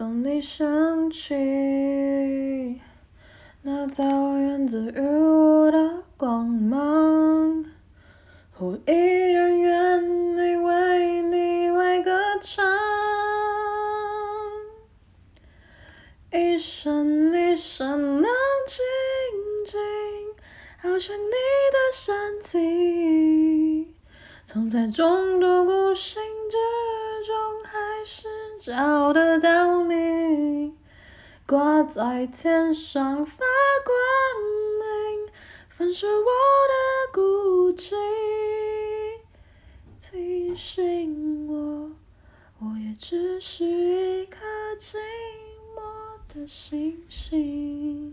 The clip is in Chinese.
等你升起，那在我源自于我的光芒，我依然愿意为你来歌唱。一闪一闪亮晶晶，好像你的身体，藏在众多孤星之中，还是找得到你。挂在天上发光明，反射我的孤寂，提醒我，我也只是一颗寂寞的星星。